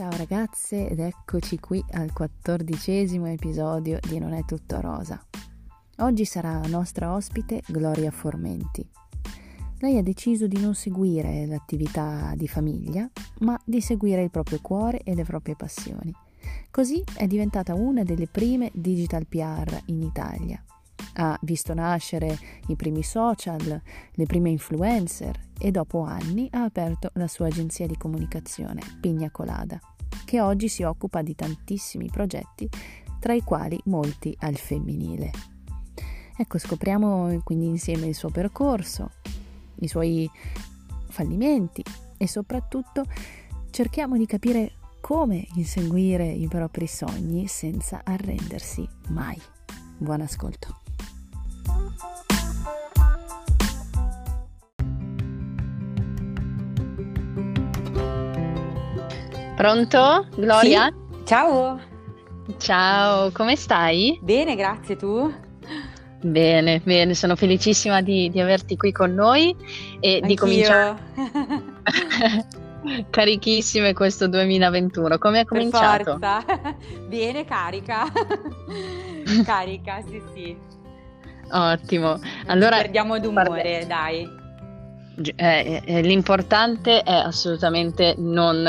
Ciao ragazze ed eccoci qui al quattordicesimo episodio di Non è tutto rosa. Oggi sarà nostra ospite Gloria Formenti. Lei ha deciso di non seguire l'attività di famiglia, ma di seguire il proprio cuore e le proprie passioni. Così è diventata una delle prime digital PR in Italia ha visto nascere i primi social, le prime influencer e dopo anni ha aperto la sua agenzia di comunicazione, Pigna Colada, che oggi si occupa di tantissimi progetti, tra i quali molti al femminile. Ecco, scopriamo quindi insieme il suo percorso, i suoi fallimenti e soprattutto cerchiamo di capire come inseguire i propri sogni senza arrendersi mai. Buon ascolto. Pronto, Gloria? Sì. Ciao. Ciao, come stai? Bene, grazie, tu? Bene, bene, sono felicissima di, di averti qui con noi e Anch'io. di cominciare. Carichissime questo 2021. Come è cominciato? Bene, carica. carica, sì, sì. Ottimo. Allora, perdiamo d'umore, dai. Eh, eh, l'importante è assolutamente non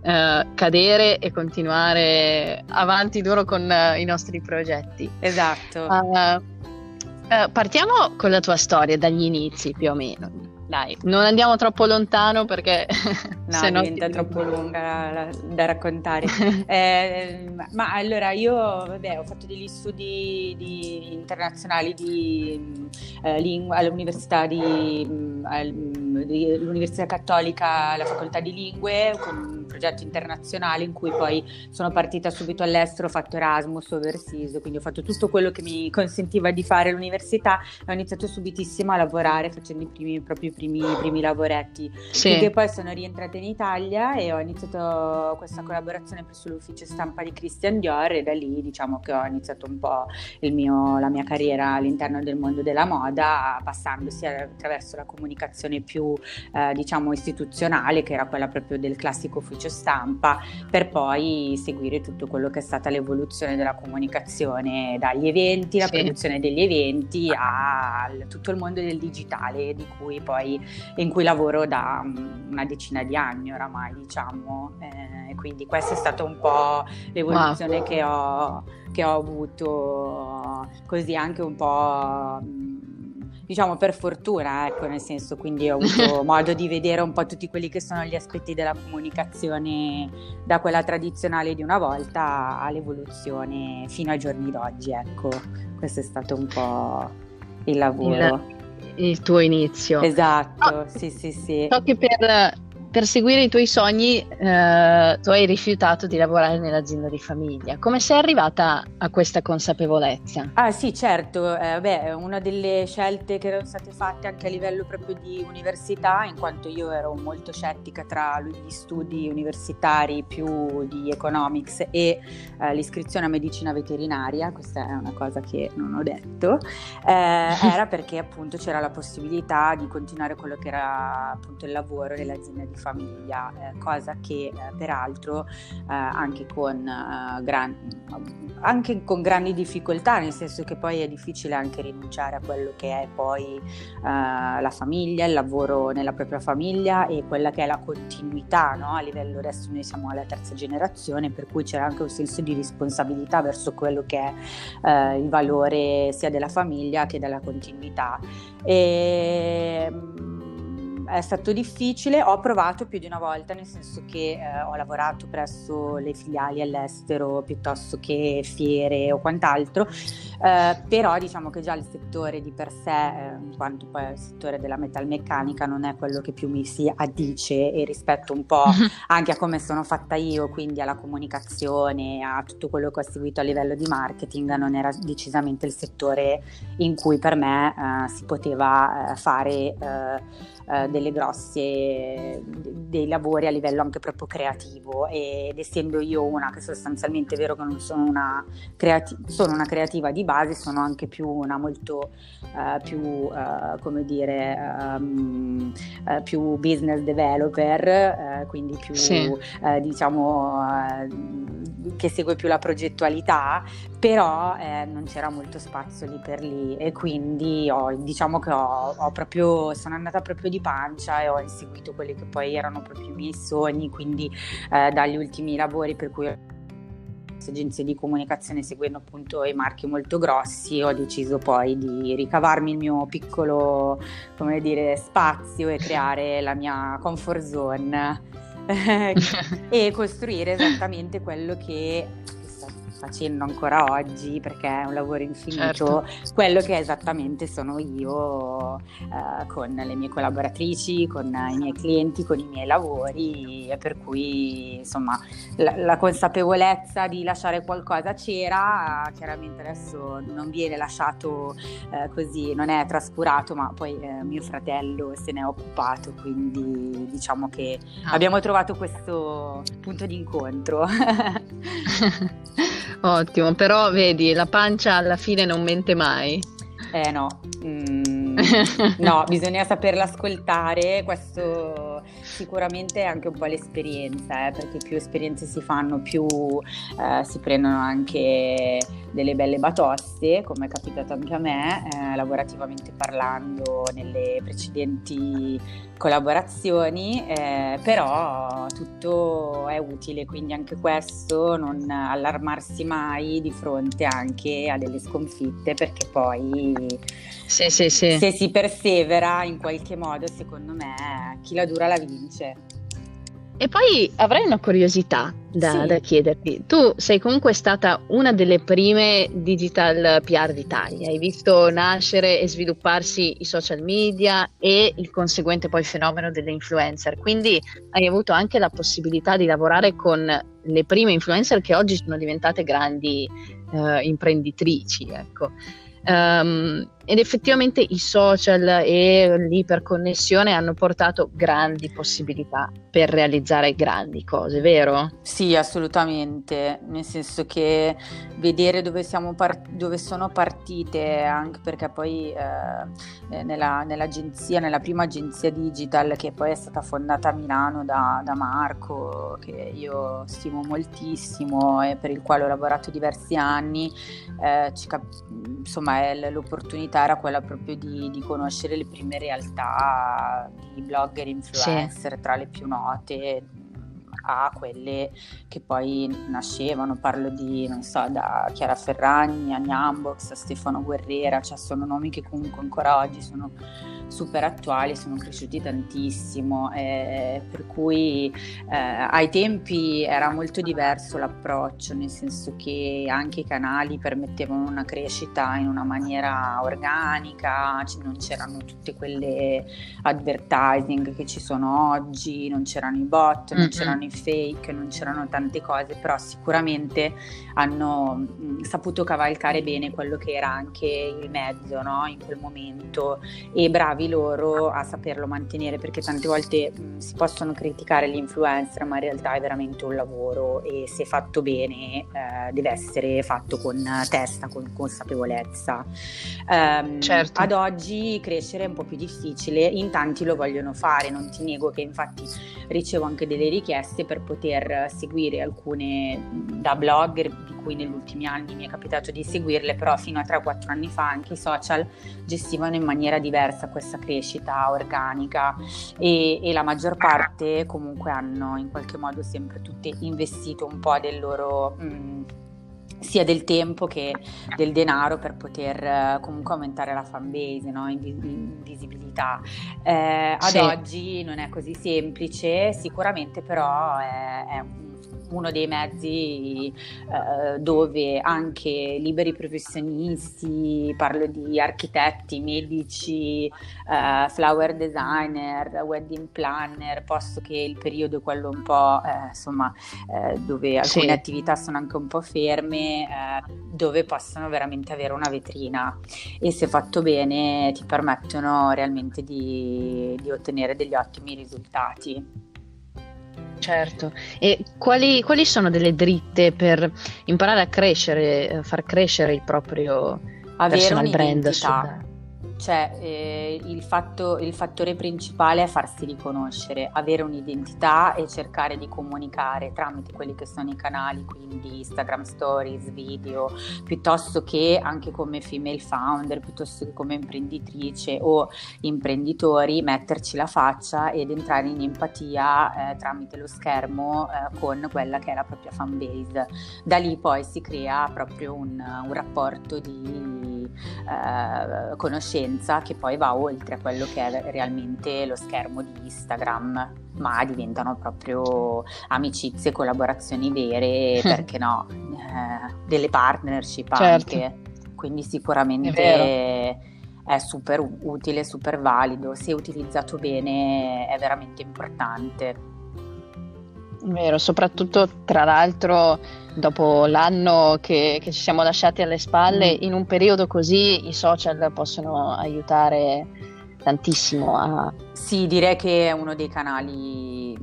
eh, cadere e continuare avanti duro con eh, i nostri progetti. Esatto. Uh, partiamo con la tua storia dagli inizi più o meno. Dai, non andiamo troppo lontano perché no, se no diventa ti... troppo lunga da, da raccontare. eh, ma allora io vabbè, ho fatto degli studi di, internazionali di eh, lingua all'università di, di, all'Università Cattolica, alla facoltà di lingue, con progetto internazionale in cui poi sono partita subito all'estero, ho fatto Erasmus, overseas, quindi ho fatto tutto quello che mi consentiva di fare all'università e ho iniziato subitissimo a lavorare facendo i primi propri primi, primi lavoretti. Sì. Perché poi sono rientrata in Italia e ho iniziato questa collaborazione presso l'ufficio stampa di Christian Dior e da lì diciamo che ho iniziato un po' mio, la mia carriera all'interno del mondo della moda, passando sia attraverso la comunicazione più eh, diciamo istituzionale, che era quella proprio del classico ufficio stampa, per poi seguire tutto quello che è stata l'evoluzione della comunicazione dagli eventi, la sì. produzione degli eventi a tutto il mondo del digitale di cui poi in cui lavoro da mm, una decina di anni oramai, diciamo. Eh, quindi questa è stata un po' l'evoluzione wow. che, ho, che ho avuto, così anche un po' mm, diciamo per fortuna, ecco, nel senso, quindi ho avuto modo di vedere un po' tutti quelli che sono gli aspetti della comunicazione da quella tradizionale di una volta all'evoluzione fino ai giorni d'oggi, ecco. Questo è stato un po' il lavoro. Il il tuo inizio. Esatto, oh, sì, sì, sì. So che per per seguire i tuoi sogni eh, tu hai rifiutato di lavorare nell'azienda di famiglia. Come sei arrivata a questa consapevolezza? Ah sì, certo, eh, beh, una delle scelte che erano state fatte anche a livello proprio di università, in quanto io ero molto scettica tra gli studi universitari più di economics e eh, l'iscrizione a medicina veterinaria, questa è una cosa che non ho detto, eh, era perché appunto c'era la possibilità di continuare quello che era appunto il lavoro nell'azienda di famiglia, eh, cosa che eh, peraltro eh, anche, con, eh, gran, anche con grandi difficoltà, nel senso che poi è difficile anche rinunciare a quello che è poi eh, la famiglia, il lavoro nella propria famiglia e quella che è la continuità, no? a livello adesso noi siamo alla terza generazione, per cui c'era anche un senso di responsabilità verso quello che è il valore sia della famiglia che della continuità. E, è stato difficile, ho provato più di una volta, nel senso che eh, ho lavorato presso le filiali all'estero piuttosto che fiere o quant'altro, eh, però diciamo che già il settore di per sé, eh, in quanto poi il settore della metalmeccanica non è quello che più mi si addice e rispetto un po' anche a come sono fatta io, quindi alla comunicazione, a tutto quello che ho seguito a livello di marketing, non era decisamente il settore in cui per me eh, si poteva eh, fare eh, delle grosse dei lavori a livello anche proprio creativo. Ed essendo io una che sostanzialmente è vero che non sono una, creati- sono una creativa di base, sono anche più una molto uh, più uh, come dire um, uh, più business developer, quindi più sì. diciamo che segue più la progettualità, però eh, non c'era molto spazio lì per lì e quindi ho, diciamo che ho, ho proprio, sono andata proprio di pancia e ho inseguito quelli che poi erano proprio i miei sogni, quindi eh, dagli ultimi lavori per cui agenzie di comunicazione seguendo appunto i marchi molto grossi ho deciso poi di ricavarmi il mio piccolo come dire spazio e creare la mia comfort zone. E costruire esattamente quello che facendo ancora oggi perché è un lavoro infinito, certo. quello che esattamente sono io eh, con le mie collaboratrici, con i miei clienti, con i miei lavori e per cui insomma la, la consapevolezza di lasciare qualcosa c'era, chiaramente adesso non viene lasciato eh, così, non è trascurato ma poi eh, mio fratello se ne è occupato quindi diciamo che ah. abbiamo trovato questo punto di incontro. Ottimo, però vedi, la pancia alla fine non mente mai. Eh no, mm, no, bisogna saperla ascoltare, questo sicuramente anche un po' l'esperienza, eh, perché più esperienze si fanno, più eh, si prendono anche delle belle batoste, come è capitato anche a me, eh, lavorativamente parlando nelle precedenti collaborazioni, eh, però tutto è utile, quindi anche questo, non allarmarsi mai di fronte anche a delle sconfitte, perché poi sì, sì, sì. se si persevera in qualche modo, secondo me, chi la dura la vince. E poi avrei una curiosità da, sì. da, chiederti. Tu sei comunque stata una delle prime digital PR d'Italia, hai visto nascere e svilupparsi i social media e il conseguente poi fenomeno delle influencer, quindi hai avuto anche la possibilità di lavorare con le prime influencer che oggi sono diventate grandi eh, imprenditrici. Ecco. Um, ed effettivamente i social e l'iperconnessione hanno portato grandi possibilità per realizzare grandi cose, vero? Sì, assolutamente, nel senso che vedere dove, part- dove sono partite, anche perché poi eh, nella, nell'agenzia, nella prima agenzia digital che poi è stata fondata a Milano da, da Marco, che io stimo moltissimo e per il quale ho lavorato diversi anni, eh, cap- insomma è l'opportunità realtà era quella proprio di, di conoscere le prime realtà di blogger influencer sì. tra le più note a quelle che poi nascevano, parlo di, non so, da Chiara Ferragni a Nyambox, a Stefano Guerrera, cioè sono nomi che comunque ancora oggi sono super attuali, sono cresciuti tantissimo, eh, per cui eh, ai tempi era molto diverso l'approccio, nel senso che anche i canali permettevano una crescita in una maniera organica, non c'erano tutte quelle advertising che ci sono oggi, non c'erano i bot, non mm-hmm. c'erano i fake, non c'erano tante cose, però sicuramente hanno mh, saputo cavalcare bene quello che era anche il mezzo no? in quel momento e bravi bravi loro a saperlo mantenere perché tante volte mh, si possono criticare gli influencer ma in realtà è veramente un lavoro e se fatto bene eh, deve essere fatto con testa, con consapevolezza. Um, certo. Ad oggi crescere è un po' più difficile, in tanti lo vogliono fare, non ti nego che infatti ricevo anche delle richieste per poter seguire alcune da blogger di cui negli ultimi anni mi è capitato di seguirle, però fino a 3-4 anni fa anche i social gestivano in maniera diversa questa crescita organica e, e la maggior parte comunque hanno in qualche modo sempre tutte investito un po' del loro... Mh, sia del tempo che del denaro per poter uh, comunque aumentare la fan base, no? in, in visibilità. Eh, ad sì. oggi non è così semplice, sicuramente però è, è un uno dei mezzi eh, dove anche liberi professionisti, parlo di architetti, medici, eh, flower designer, wedding planner, posto che il periodo è quello un po' eh, insomma eh, dove alcune sì. attività sono anche un po' ferme, eh, dove possono veramente avere una vetrina e se fatto bene ti permettono realmente di, di ottenere degli ottimi risultati. Certo, e quali, quali, sono delle dritte per imparare a crescere, far crescere il proprio Avere personal brand? Sul... Cioè, eh, il, fatto, il, fattore principale è farsi riconoscere, avere un'identità e cercare di comunicare tramite quelli che sono i canali, quindi Instagram Stories, video, piuttosto che anche come female founder, piuttosto che come imprenditrice o imprenditori, metterci la faccia ed entrare in empatia eh, tramite lo schermo eh, con quella che è la propria fan base. Da lì poi si crea proprio un, un rapporto di eh, conoscenza esperienza che poi va oltre a quello che è realmente lo schermo di Instagram, ma diventano proprio amicizie, collaborazioni vere, perché no, eh, delle partnership certo. anche. Quindi sicuramente è, è super utile, super valido, se utilizzato bene è veramente importante. Vero, soprattutto tra l'altro dopo l'anno che, che ci siamo lasciati alle spalle, mm. in un periodo così i social possono aiutare tantissimo a... Sì, direi che è uno dei canali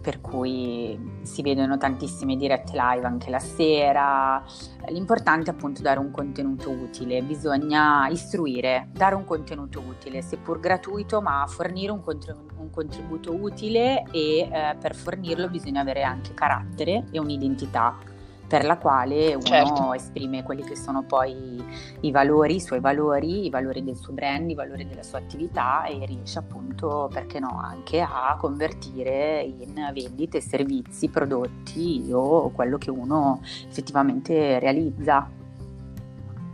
per cui si vedono tantissime dirette live anche la sera. L'importante è appunto dare un contenuto utile, bisogna istruire, dare un contenuto utile, seppur gratuito, ma fornire un, contributo, un contributo utile e eh, per fornirlo bisogna avere anche carattere e un'identità per la quale uno certo. esprime quelli che sono poi i valori, i suoi valori, i valori del suo brand, i valori della sua attività e riesce appunto, perché no, anche a convertire in vendite, servizi, prodotti o quello che uno effettivamente realizza.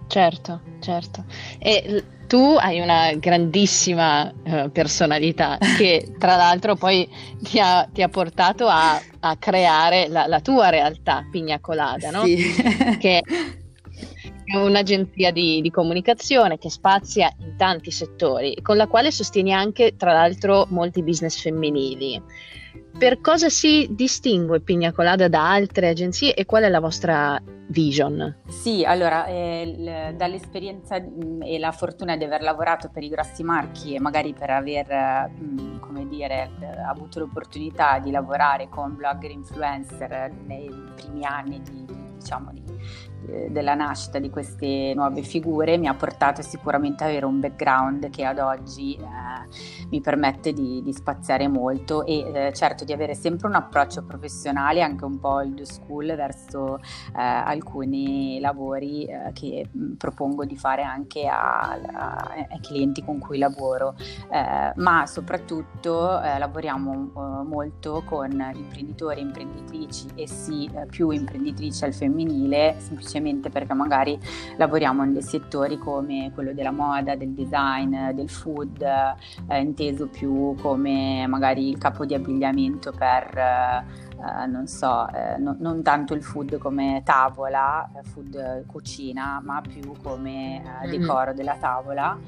Certo, certo. E tu hai una grandissima uh, personalità che tra l'altro poi ti ha, ti ha portato a, a creare la, la, tua realtà Pigna Colada, no? Sì. che è un'agenzia di, di, comunicazione che spazia in tanti settori, con la quale sostieni anche tra l'altro molti business femminili. Per cosa si distingue Pigna Colada da altre agenzie e qual è la vostra vision? Sì, allora, eh, l- dall'esperienza mh, mm, e la fortuna di aver lavorato per i grossi marchi e magari per aver, mh, mm, come dire, avuto l'opportunità di lavorare con blogger influencer nei primi anni di, diciamo, di, eh, della nascita di queste nuove figure mi ha portato sicuramente ad avere un background che ad oggi eh, mi permette di, di, spaziare molto e eh, certo di avere sempre un approccio professionale anche un po' old school verso eh, alcuni lavori eh, che mm, propongo di fare anche a, a, ai clienti con cui lavoro. Eh, ma soprattutto lavoriamo molto con imprenditori imprenditrici e sì più imprenditrici al femminile semplicemente semplicemente perché magari lavoriamo in dei settori come quello della moda, del design, del food, eh, inteso più come magari il capo di abbigliamento per... Eh, non so, eh, no, non tanto il food come tavola, eh, food cucina, ma più come eh, mm-hmm. decoro della tavola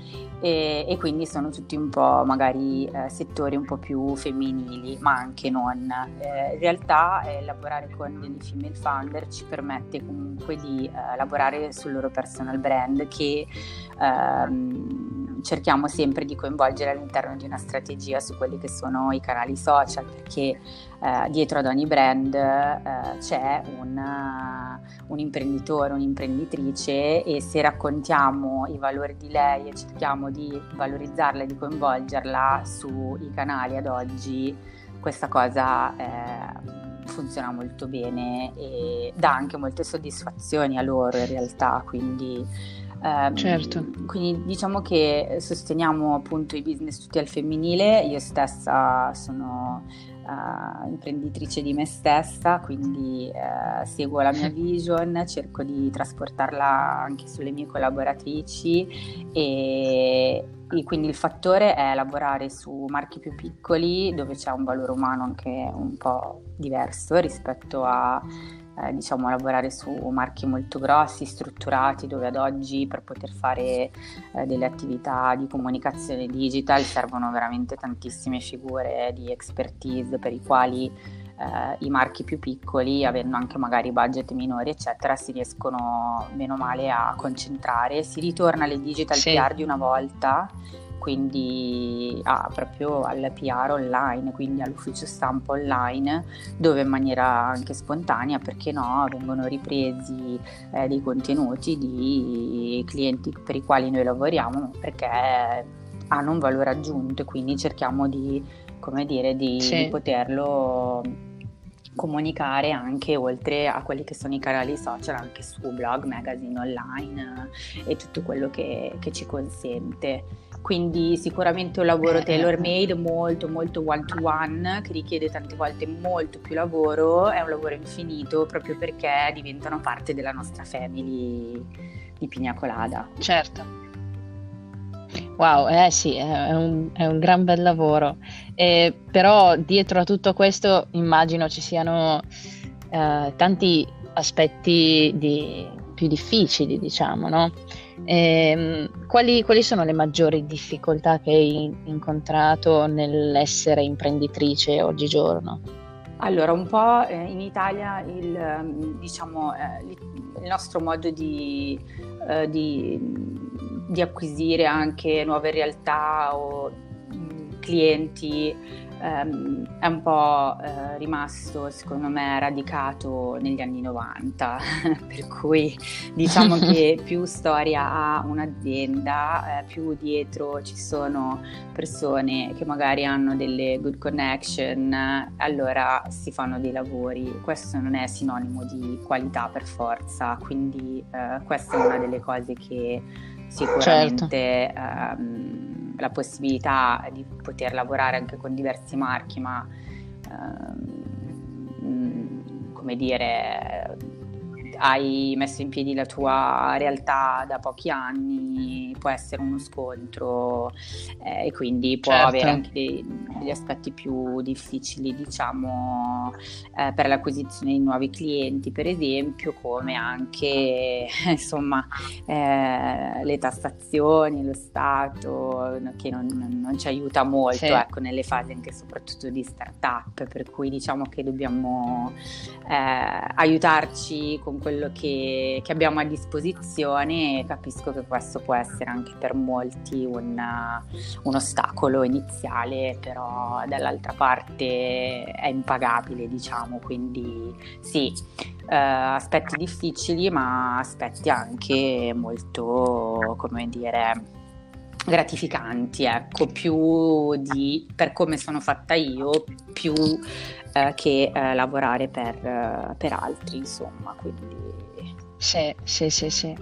e, e, quindi sono tutti un po' magari eh, settori un po' più femminili, ma anche non. in realtà lavorare con degli female founder ci permette comunque di lavorare sul loro personal brand che ehm, cerchiamo sempre di coinvolgere all'interno di una strategia su quelli che sono i canali social perché eh, dietro ad ogni brand eh, c'è un, uh, un, imprenditore, un'imprenditrice e se raccontiamo i valori di lei e cerchiamo di valorizzarla e di coinvolgerla sui canali ad oggi, questa cosa eh, funziona molto bene e dà anche molte soddisfazioni a loro in realtà, quindi Um, certo. Quindi diciamo che sosteniamo appunto i business tutti al femminile, io stessa sono uh, imprenditrice di me stessa, quindi uh, seguo la mia vision, cerco di trasportarla anche sulle mie collaboratrici e, quindi il fattore è lavorare su marchi più piccoli dove c'è un valore umano anche un po' diverso rispetto a eh, diciamo, lavorare su marchi molto grossi, strutturati, dove ad oggi per poter fare eh, delle attività di comunicazione digital servono veramente tantissime figure di expertise per i quali eh, i marchi più piccoli, avendo anche magari budget minori, eccetera, si riescono meno male a concentrare. Si ritorna alle digital sì. PR di una volta quindi ah, proprio al PR online, quindi all'ufficio stampa online, dove in maniera anche spontanea, perché no, vengono ripresi eh, dei contenuti di clienti per i quali noi lavoriamo, perché hanno un valore aggiunto e quindi cerchiamo di, come dire, di, sì. di poterlo comunicare anche oltre a quelli che sono i canali social, anche su blog, magazine online eh, e tutto quello che, che ci consente quindi sicuramente un lavoro eh, tailor eh. made molto molto one to one che richiede tante volte molto più lavoro, è un lavoro infinito proprio perché diventano parte della nostra family di Pigna Colada. Certo. Wow, eh sì, è un, è un gran bel lavoro. Eh, però dietro a tutto questo immagino ci siano eh, tanti aspetti di, più difficili, diciamo, no? Eh, quali, quali, sono le maggiori difficoltà che hai incontrato nell'essere imprenditrice oggigiorno? Allora, un po' eh, in Italia il, ehm, diciamo, eh, il nostro modo di, eh, di, di, acquisire anche nuove realtà o mm, clienti ehm, è un po' eh, rimasto, secondo me, radicato negli anni 90, per cui diciamo che più storia ha un'azienda, eh, più dietro ci sono persone che magari hanno delle good connection, allora si fanno dei lavori. Questo non è sinonimo di qualità per forza, quindi eh, questa è una delle cose che sicuramente... Certo. Ehm, la possibilità di poter lavorare anche con diversi marchi, ma ehm, come dire, hai messo in piedi la tua realtà da pochi anni, può essere uno scontro eh, e quindi può certo. avere anche dei, degli aspetti più difficili, diciamo, eh, per l'acquisizione di nuovi clienti, per esempio, come anche insomma eh, le tassazioni, lo Stato che non, non, ci aiuta molto sì. ecco, nelle fasi anche soprattutto di start-up, per cui diciamo che dobbiamo eh, aiutarci con quello che, che, abbiamo a disposizione e capisco che questo può essere anche per molti un, un ostacolo iniziale, però dall'altra parte è impagabile, diciamo, quindi sì, eh, aspetti difficili, ma aspetti anche molto, come dire, gratificanti, ecco, più di per come sono fatta io, più eh, che eh, lavorare per, eh, per, altri, insomma. Quindi... Sì, sì, sì, sì.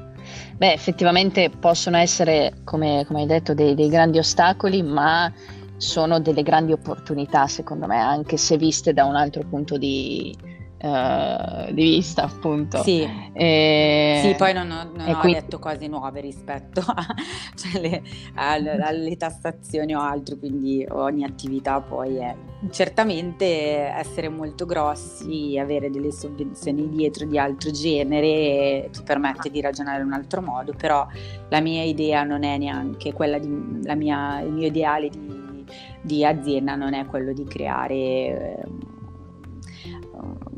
Beh, effettivamente possono essere, come, come hai detto, dei, dei grandi ostacoli, ma sono delle grandi opportunità, secondo me, anche se viste da un altro punto di, Uh, di vista, appunto. Sì, e... sì poi non ho, non ho quindi... detto cose nuove rispetto a, cioè le, alle, alle, tassazioni o altro, quindi ogni attività poi è certamente essere molto grossi, avere delle sovvenzioni dietro di altro genere ti permette di ragionare in un altro modo, però la mia idea non è neanche quella di, mia, il mio ideale di, di azienda non è quello di creare... Eh,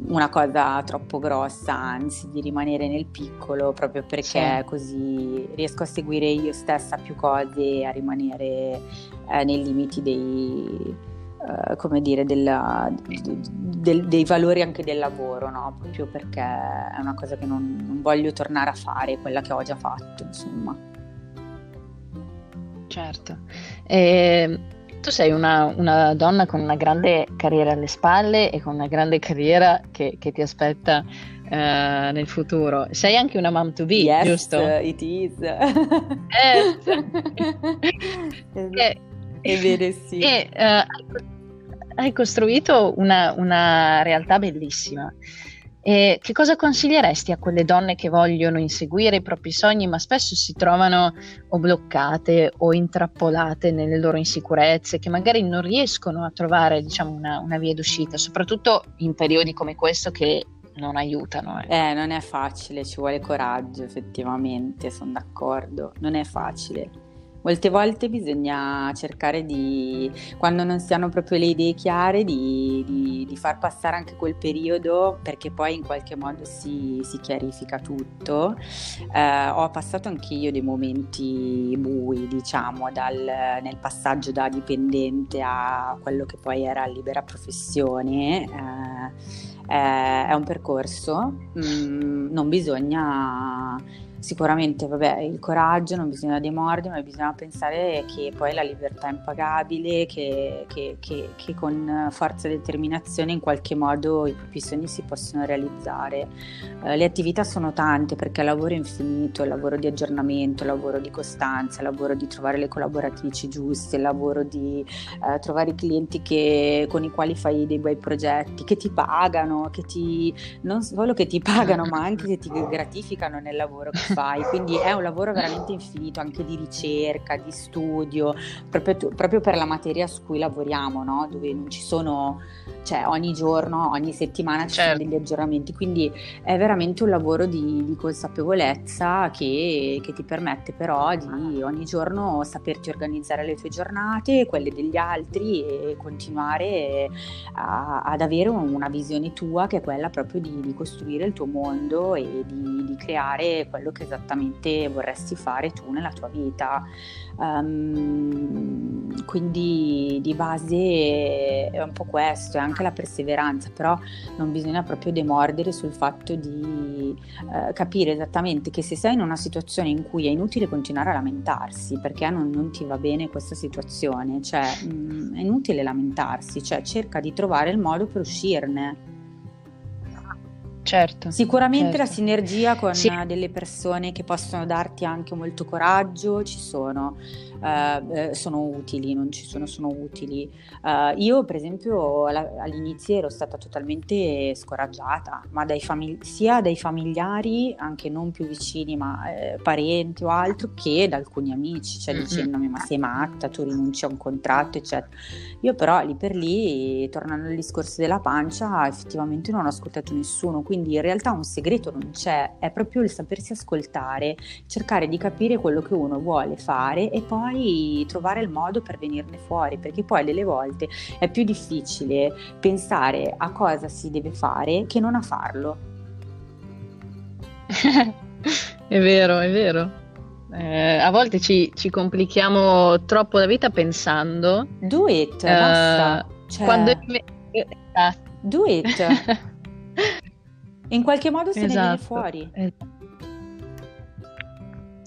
una cosa troppo grossa, anzi di rimanere nel piccolo proprio perché sì. così riesco a seguire io stessa più cose e a rimanere eh, nei limiti dei, eh, come dire, della, del, dei valori anche del lavoro, no? proprio perché è una cosa che non, non voglio tornare a fare, quella che ho già fatto, insomma. Certo. E tu sei una, una, donna con una grande carriera alle spalle e con una grande carriera che, che ti aspetta uh, nel futuro. Sei anche una mom to be, yes, giusto? it is. Eh. e, Ebbene sì. E, uh, hai costruito una, una realtà bellissima. E che cosa consiglieresti a quelle donne che vogliono inseguire i propri sogni, ma spesso si trovano o bloccate o intrappolate nelle loro insicurezze, che magari non riescono a trovare diciamo, una, una via d'uscita, soprattutto in periodi come questo che non aiutano. Eh. eh, non è facile, ci vuole coraggio effettivamente, sono d'accordo, non è facile. Molte volte bisogna cercare di, quando non si hanno proprio le idee chiare, di, di, di far passare anche quel periodo perché poi in qualche modo si, si chiarifica tutto. Eh, ho passato anche io dei momenti bui, diciamo, dal, nel passaggio da dipendente a quello che poi era libera professione. Eh, è un percorso, mm, non bisogna sicuramente vabbè, il coraggio, non bisogna demordere, ma bisogna pensare che poi la libertà è impagabile, che, che, che, che, con forza e determinazione in qualche modo i propri sogni si possono realizzare. Eh, le attività sono tante perché il lavoro è infinito, il lavoro di aggiornamento, il lavoro di costanza, il lavoro di trovare le collaboratrici giuste, il lavoro di eh, trovare i clienti con i quali fai dei bei progetti, che ti pagano, che ti, non solo che ti pagano, ma anche che ti gratificano nel lavoro che fai, quindi è un lavoro veramente infinito anche di ricerca, di studio, proprio, proprio per la materia su cui lavoriamo, no? dove non ci sono, cioè ogni giorno, ogni settimana ci certo. sono degli aggiornamenti, quindi è veramente un lavoro di, di consapevolezza che, che, ti permette però di ogni giorno saperti organizzare le tue giornate, quelle degli altri e continuare a, ad avere una visione tua che è quella proprio di, di costruire il tuo mondo e di, di creare quello che che esattamente vorresti fare tu nella tua vita. Um, quindi di base è un po' questo, è anche la perseveranza, però non bisogna proprio demordere sul fatto di uh, capire esattamente che se sei in una situazione in cui è inutile continuare a lamentarsi perché non, non ti va bene questa situazione, cioè mh, mm, è inutile lamentarsi, cioè cerca di trovare il modo per uscirne. Certo. Sicuramente certo. la sinergia con sì. delle persone che possono darti anche molto coraggio ci sono uh, sono utili, non ci sono, sono utili. Uh, io per esempio all'inizio ero stata totalmente scoraggiata, ma dai famig- sia dai familiari, anche non più vicini, ma eh, parenti o altro, che da alcuni amici, cioè mm-hmm. dicendomi ma sei matta, tu rinunci a un contratto, eccetera. Io però lì per lì, tornando al discorso della pancia, effettivamente non ho ascoltato nessuno, quindi in realtà un segreto non c'è, è proprio il sapersi ascoltare, cercare di capire quello che uno vuole fare e poi trovare il modo per venirne fuori, perché poi delle volte è più difficile pensare a cosa si deve fare che non a farlo. è vero, è vero. Eh, a volte ci, ci, complichiamo troppo la vita pensando. Do it, eh, basta. Cioè... Quando... Do it. In qualche modo se esatto. ne viene esatto. fuori. Esatto.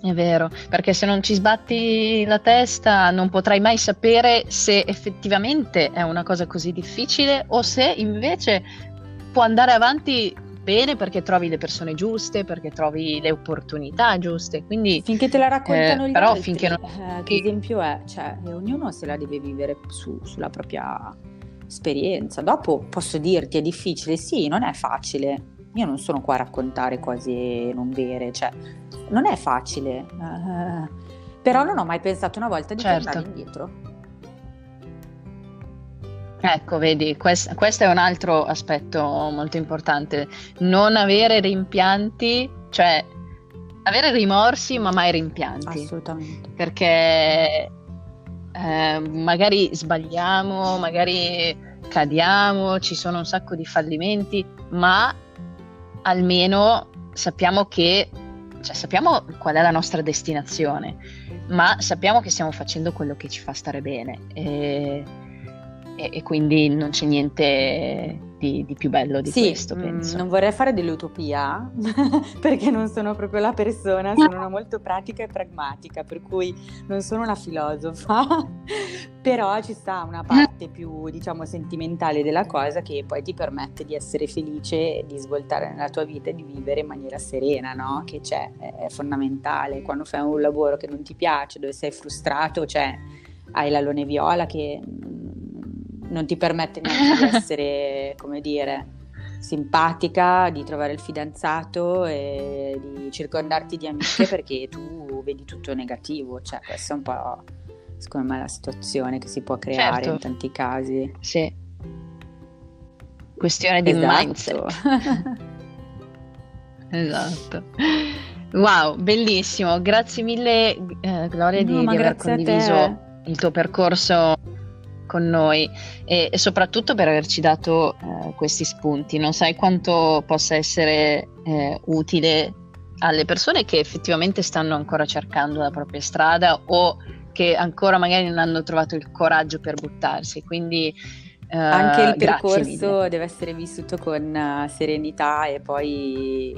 È vero, perché se non ci sbatti la testa non potrai mai sapere se effettivamente è una cosa così difficile o se invece può andare avanti bene perché trovi le persone giuste, perché trovi le opportunità giuste. Quindi, finché te la raccontano eh, gli però altri, finché non... eh, che esempio è, cioè, ognuno se la deve vivere su, sulla propria esperienza. Dopo posso dirti è difficile, sì, non è facile. Io non sono qua a raccontare cose non vere, cioè non è facile, uh, però non ho mai pensato una volta di certo. tornare indietro. Ecco, vedi, questo, questo, è un altro aspetto molto importante, non avere rimpianti, cioè avere rimorsi ma mai rimpianti. Assolutamente. Perché eh, magari sbagliamo, magari cadiamo, ci sono un sacco di fallimenti, ma almeno sappiamo che cioè, sappiamo qual è la nostra destinazione, ma sappiamo che stiamo facendo quello che ci fa stare bene. E, e, e quindi non c'è niente di, di più bello di sì, questo, mm, penso. non vorrei fare dell'utopia perché non sono proprio la persona, sono una molto pratica e pragmatica, per cui non sono una filosofa, però ci sta una parte più, diciamo, sentimentale della cosa che poi ti permette di essere felice, di svoltare nella tua vita e di vivere in maniera serena, no? Che c'è, è fondamentale. Quando fai un lavoro che non ti piace, dove sei frustrato, cioè hai l'alone viola che non ti permette neanche di essere, come dire, simpatica, di trovare il fidanzato e di circondarti di amiche perché tu vedi tutto negativo, cioè questa è un po' secondo me la situazione che si può creare certo. in tanti casi. Sì. Questione di esatto. mindset. esatto. Wow, bellissimo. Grazie mille eh, Gloria no, di, di aver condiviso il tuo percorso con noi e, e soprattutto per averci dato eh, questi spunti. Non sai quanto possa essere eh, utile alle persone che effettivamente stanno ancora cercando la propria strada o che ancora magari non hanno trovato il coraggio per buttarsi. Quindi uh, anche il percorso deve essere vissuto con uh, serenità e poi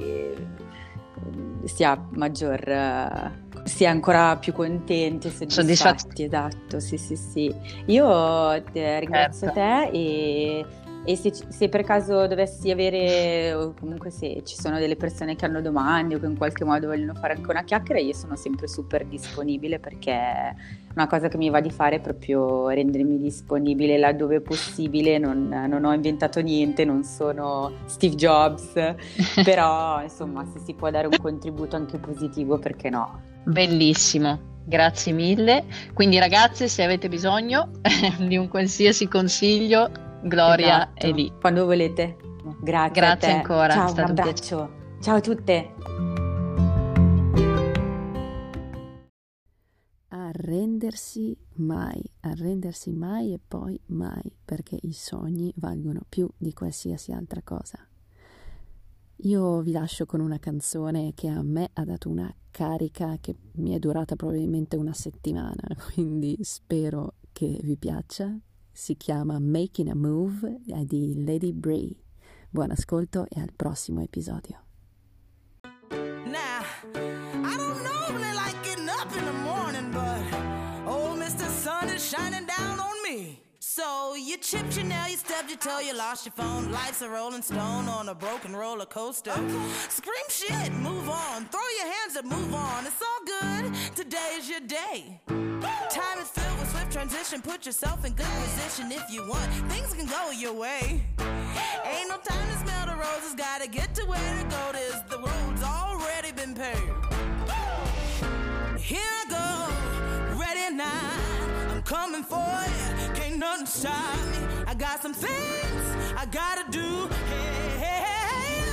si ha maggior si è ancora più contenti e soddisfatti. Esatto, sì, sì, sì. Io eh, ringrazio certo. te e e se, se, per caso dovessi avere, o comunque se ci sono delle persone che hanno domande o che in qualche modo vogliono fare anche una chiacchiera, io sono sempre super disponibile perché una cosa che mi va di fare è proprio rendermi disponibile laddove possibile. Non, non ho inventato niente, non sono Steve Jobs, però insomma, se si può dare un contributo anche positivo, perché no? Bellissimo. Grazie mille. Quindi ragazze, se avete bisogno di un qualsiasi consiglio, Gloria esatto. è lì. Quando volete. Grazie. Grazie ancora. Ciao, un abbraccio. Un Ciao a tutte. Arrendersi mai, arrendersi mai e poi mai, perché i sogni valgono più di qualsiasi altra cosa. Io vi lascio con una canzone che a me ha dato una carica che mi è durata probabilmente una settimana, quindi spero che vi piaccia si chiama Making a Move di Lady Bray. Buon ascolto e al prossimo episodio. Is. So you chipped your nail, you stubbed your toe, you lost your phone. Life's a rolling stone on a broken roller coaster. Scream shit, move on. Throw your hands up, move on. It's all good. Today's your day. Time is transition. Put yourself in good position if you want. Things can go your way. Ain't no time to smell the roses. Gotta get to where to go. This the road's already been paved. Here I go, ready now. I'm coming for you. Can't nothing stop me. I got some things I gotta do. Hey, hey, hey.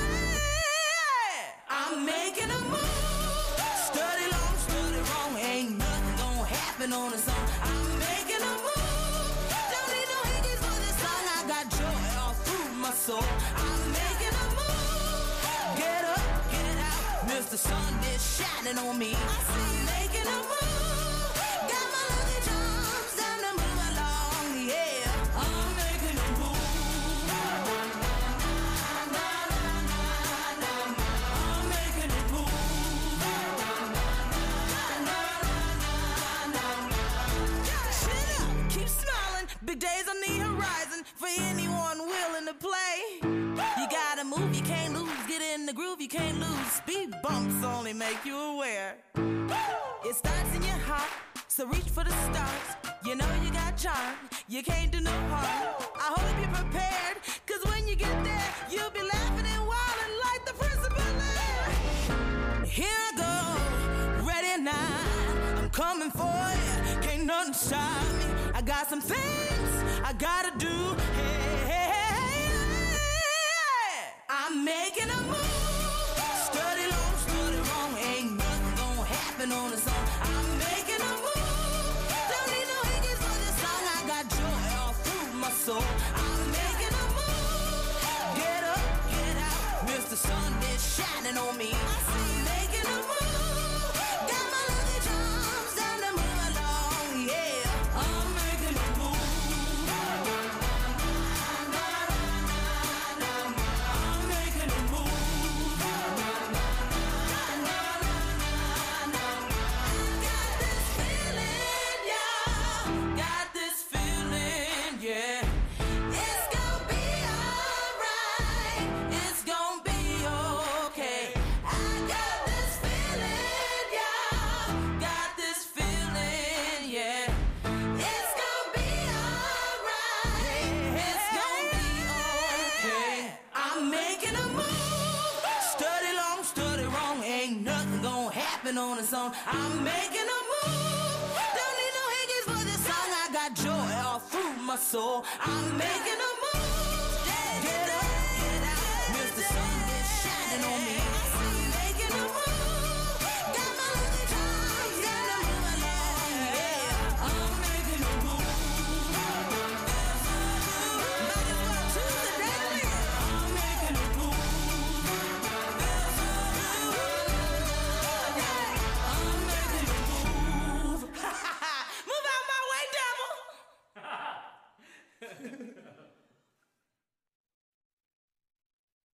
I'm making soul. I'm making a move. Get up, get out. Mr. Sun is shining on me. I'm making a move. Make you aware. It starts in your heart, so reach for the stars. You know you got charm, you can't do no harm. I hope you're prepared, cause when you get there, you'll be laughing and wilding like the principal. Here I go, ready now. I'm coming for you, can't nothing stop me. I got some things I gotta do. Hey, hey, hey. I'm making a move. Coming. I'm making a move. Don't need no Higgins for this song. I got joy all through my soul. I'm making a